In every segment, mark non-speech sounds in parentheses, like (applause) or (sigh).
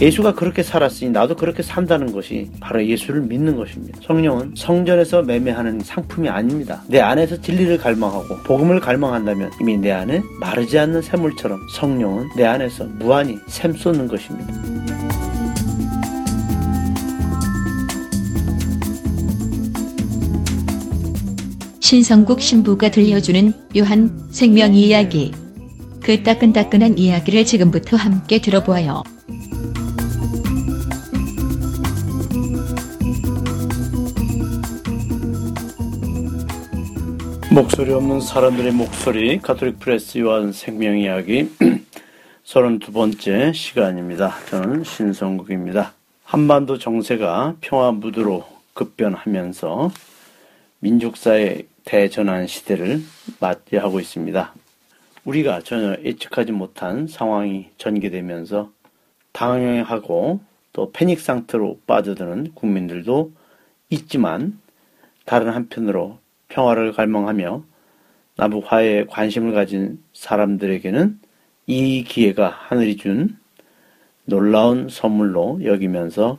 예수가 그렇게 살았으니 나도 그렇게 산다는 것이 바로 예수를 믿는 것입니다. 성령은 성전에서 매매하는 상품이 아닙니다. 내 안에서 진리를 갈망하고 복음을 갈망한다면 이미 내 안에 마르지 않는 샘물처럼 성령은 내 안에서 무한히 샘 쏟는 것입니다. 신성국 신부가 들려주는 요한 생명 이야기. 그 따끈따끈한 이야기를 지금부터 함께 들어보아요. 목소리 없는 사람들의 목소리 가톨릭 프레스 요한 생명 이야기 (clears throat) 32번째 시간입니다. 저는 신성국입니다. 한반도 정세가 평화 무드로 급변하면서 민족사의 대전환 시대를 맞이하고 있습니다. 우리가 전혀 예측하지 못한 상황이 전개되면서 당황하고 또 패닉 상태로 빠져드는 국민들도 있지만 다른 한편으로 평화를 갈망하며 남북 화해에 관심을 가진 사람들에게는 이 기회가 하늘이 준 놀라운 선물로 여기면서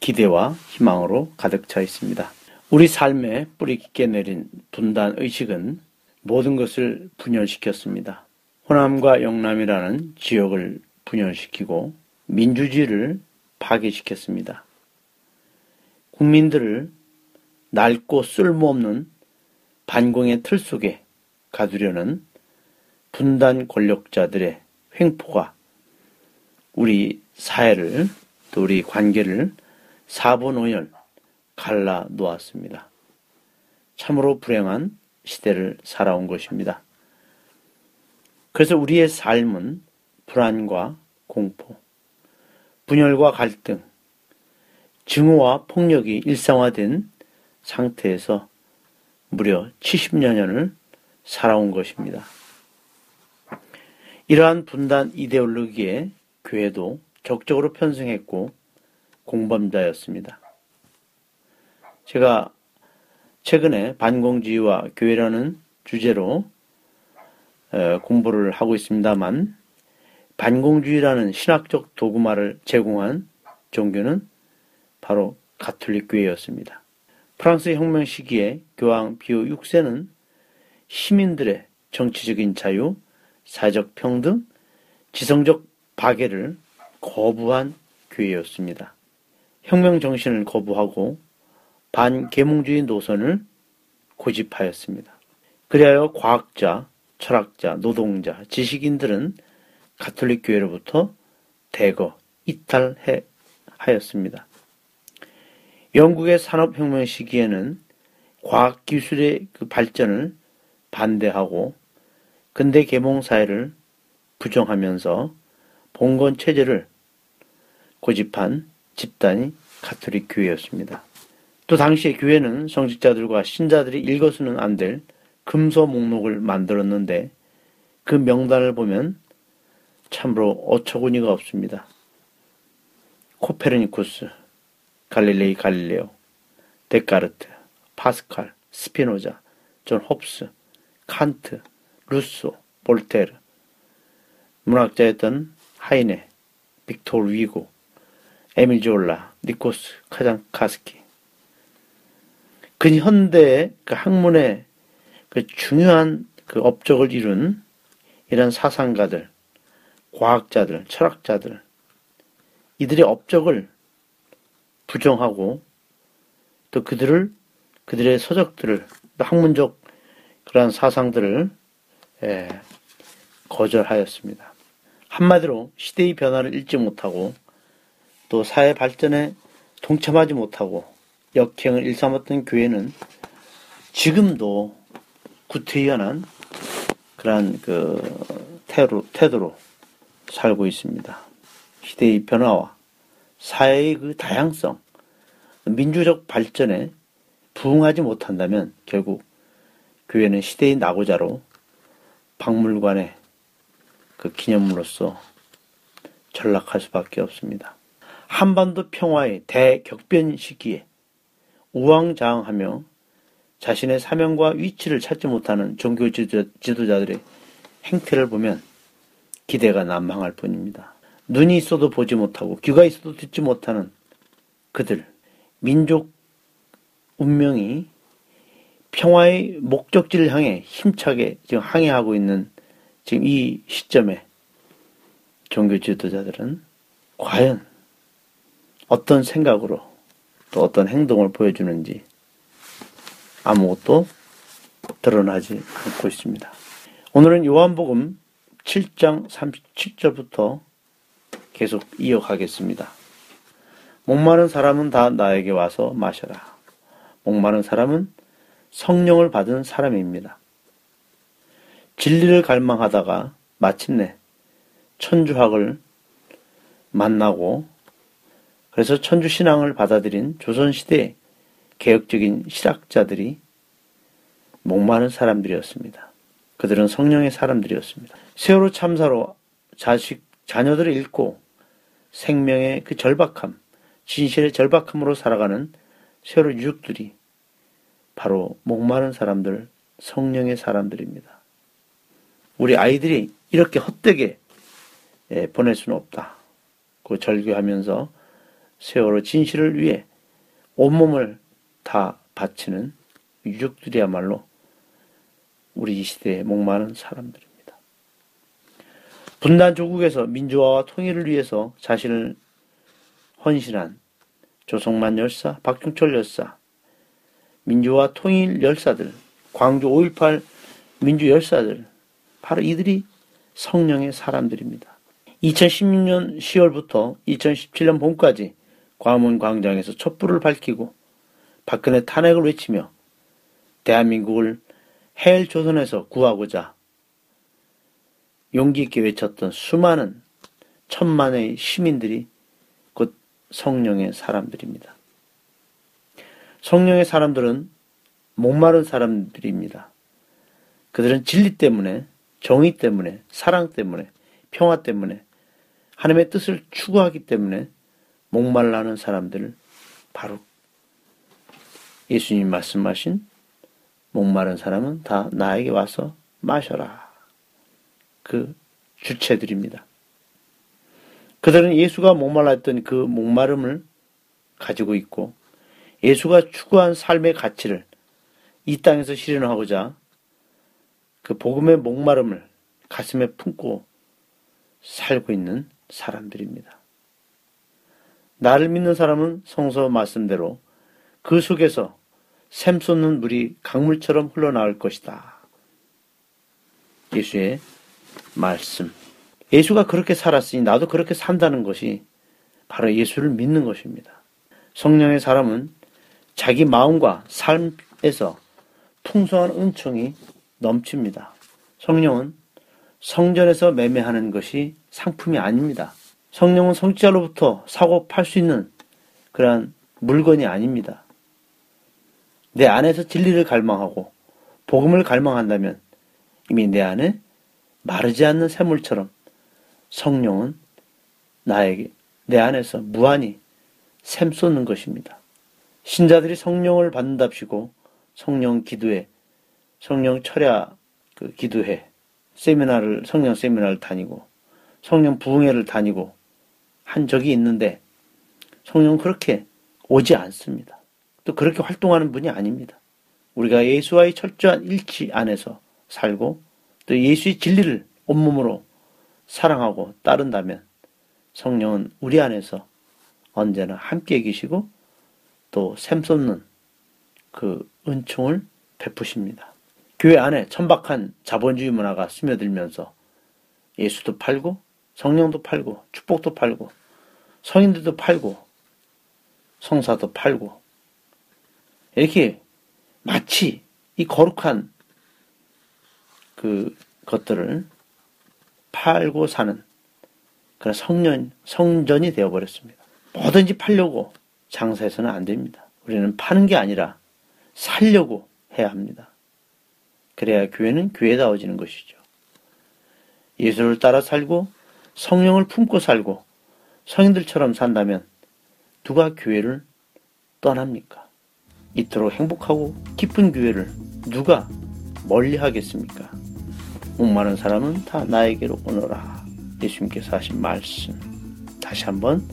기대와 희망으로 가득 차 있습니다. 우리 삶에 뿌리 깊게 내린 분단 의식은 모든 것을 분열시켰습니다. 호남과 영남이라는 지역을 분열시키고 민주주의를 파괴시켰습니다. 국민들을 낡고 쓸모없는 반공의 틀 속에 가두려는 분단 권력자들의 횡포가 우리 사회를 또 우리 관계를 사본오열 갈라 놓았습니다. 참으로 불행한 시대를 살아온 것입니다. 그래서 우리의 삶은 불안과 공포, 분열과 갈등, 증오와 폭력이 일상화된 상태에서 무려 70여 년을 살아온 것입니다. 이러한 분단 이데올로기에 교회도 적극적으로 편승했고 공범자였습니다. 제가 최근에 반공주의와 교회라는 주제로 공부를 하고 있습니다만 반공주의라는 신학적 도구마를 제공한 종교는 바로 가톨릭 교회였습니다. 프랑스 혁명 시기에 교황 비오 6세는 시민들의 정치적인 자유, 사회적 평등, 지성적 박애를 거부한 교회였습니다. 혁명 정신을 거부하고 반계몽주의 노선을 고집하였습니다. 그리하여 과학자, 철학자, 노동자, 지식인들은 가톨릭 교회로부터 대거 이탈해 하였습니다. 영국의 산업혁명 시기에는 과학기술의 그 발전을 반대하고 근대 계몽 사회를 부정하면서 봉건 체제를 고집한 집단이 가톨릭 교회였습니다. 또 당시에 교회는 성직자들과 신자들이 읽어서는 안 될 금서 목록을 만들었는데 그 명단을 보면 참으로 어처구니가 없습니다. 코페르니쿠스, 갈릴레이 갈릴레오, 데카르트, 파스칼, 스피노자, 존 홉스, 칸트, 루소, 볼테르, 문학자였던 하이네, 빅토르 위고, 에밀 졸라, 니코스 카잔차키스, 근현대의 그 학문의 그 중요한 그 업적을 이룬 이런 사상가들, 과학자들, 철학자들, 이들의 업적을 부정하고 또 그들을 그들의 서적들을 학문적 그러한 사상들을 예, 거절하였습니다. 한마디로 시대의 변화를 읽지 못하고 또 사회 발전에 동참하지 못하고 역행을 일삼았던 교회는 지금도 구태연한 그러한 그 태도로, 태도로 살고 있습니다. 시대의 변화와 사회의 그 다양성, 민주적 발전에 부응하지 못한다면 결국 교회는 시대의 나고자로 박물관의 그 기념물로서 전락할 수밖에 없습니다. 한반도 평화의 대격변 시기에 우왕좌왕하며 자신의 사명과 위치를 찾지 못하는 종교 지도자들의 행태를 보면 기대가 난망할 뿐입니다. 눈이 있어도 보지 못하고 귀가 있어도 듣지 못하는 그들 민족 운명이 평화의 목적지를 향해 힘차게 지금 항해하고 있는 지금 이 시점에 종교 지도자들은 과연 어떤 생각으로 또 어떤 행동을 보여주는지 아무것도 드러나지 않고 있습니다. 오늘은 요한복음 7장 37절부터 계속 이어가겠습니다. 목마른 사람은 다 나에게 와서 마셔라. 목마른 사람은 성령을 받은 사람입니다. 진리를 갈망하다가 마침내 천주학을 만나고 그래서 천주 신앙을 받아들인 조선시대 개혁적인 실학자들이 목마른 사람들이었습니다. 그들은 성령의 사람들이었습니다. 세월호 참사로 자식, 자녀들을 잃고 생명의 그 절박함, 진실의 절박함으로 살아가는 세월호 유족들이 바로 목마른 사람들, 성령의 사람들입니다. 우리 아이들이 이렇게 헛되게 예, 보낼 수는 없다. 그 절규하면서 세월호 진실을 위해 온몸을 다 바치는 유족들이야말로 우리 이 시대에 목마른 사람들입니다. 분단 조국에서 민주화와 통일을 위해서 자신을 헌신한 조성만 열사, 박중철 열사, 민주화 통일 열사들, 광주 5.18 민주 열사들, 바로 이들이 성령의 사람들입니다. 2016년 10월부터 2017년 봄까지 광화문 광장에서 촛불을 밝히고 박근혜 탄핵을 외치며 대한민국을 헬 조선에서 구하고자 용기 있게 외쳤던 수많은 천만의 시민들이 곧 성령의 사람들입니다. 성령의 사람들은 목마른 사람들입니다. 그들은 진리 때문에, 정의 때문에, 사랑 때문에, 평화 때문에, 하나님의 뜻을 추구하기 때문에 목말라는 사람들을 바로 예수님 말씀하신 목마른 사람은 다 나에게 와서 마셔라. 그 주체들입니다. 그들은 예수가 목말랐던 그 목마름을 가지고 있고 예수가 추구한 삶의 가치를 이 땅에서 실현하고자 그 복음의 목마름을 가슴에 품고 살고 있는 사람들입니다. 나를 믿는 사람은 성서 말씀대로 그 속에서 샘 솟는 물이 강물처럼 흘러나올 것이다. 예수의 말씀. 예수가 그렇게 살았으니 나도 그렇게 산다는 것이 바로 예수를 믿는 것입니다. 성령의 사람은 자기 마음과 삶에서 풍성한 은총이 넘칩니다. 성령은 성전에서 매매하는 것이 상품이 아닙니다. 성령은 성자로부터 사고 팔 수 있는 그러한 물건이 아닙니다. 내 안에서 진리를 갈망하고 복음을 갈망한다면 이미 내 안에 마르지 않는 샘물처럼 성령은 나에게 내 안에서 무한히 샘 쏟는 것입니다. 신자들이 성령을 받는답시고 성령 기도회, 성령 철야 그 기도회, 세미나를 성령 세미나를 다니고 성령 부흥회를 다니고 한 적이 있는데 성령 그렇게 오지 않습니다. 또 그렇게 활동하는 분이 아닙니다. 우리가 예수와의 철저한 일치 안에서 살고 또 예수의 진리를 온몸으로 사랑하고 따른다면 성령은 우리 안에서 언제나 함께 계시고 또 샘솟는 그 은총을 베푸십니다. 교회 안에 천박한 자본주의 문화가 스며들면서 예수도 팔고 성령도 팔고 축복도 팔고 성인들도 팔고 성사도 팔고 이렇게 마치 이 거룩한 그 것들을 팔고 사는 그런 성년 성전이 되어 버렸습니다. 뭐든지 팔려고 장사해서는 안 됩니다. 우리는 파는 게 아니라 살려고 해야 합니다. 그래야 교회는 교회다워지는 것이죠. 예수를 따라 살고 성령을 품고 살고 성인들처럼 산다면 누가 교회를 떠납니까? 이토록 행복하고 기쁜 교회를 누가 멀리 하겠습니까? 목마른 사람은 다 나에게로 오너라. 예수님께서 하신 말씀. 다시 한번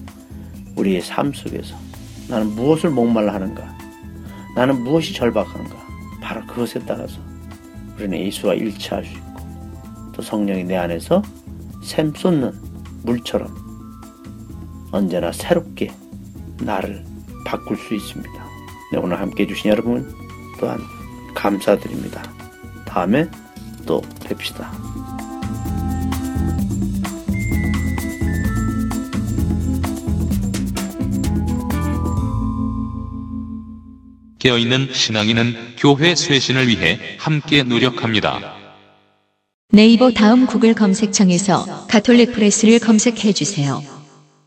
우리의 삶 속에서 나는 무엇을 목말라 하는가? 나는 무엇이 절박한가? 바로 그것에 따라서 우리는 예수와 일치할 수 있고 또 성령이 내 안에서 샘 쏟는 물처럼 언제나 새롭게 나를 바꿀 수 있습니다. 네, 오늘 함께 해주신 여러분 또한 감사드립니다. 다음에 또 뵙시다. 깨어있는 신앙인은 교회 쇄신을 위해 함께 노력합니다. 네이버 다음 구글 검색창에서 가톨릭 프레스를 검색해 주세요.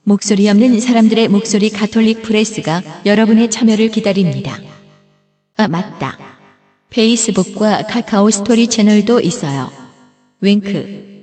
목소리 없는 사람들의 목소리 가톨릭 프레스가 여러분의 참여를 기다립니다. 아, 맞다. 페이스북과 카카오 스토리 채널도 있어요. 윙크.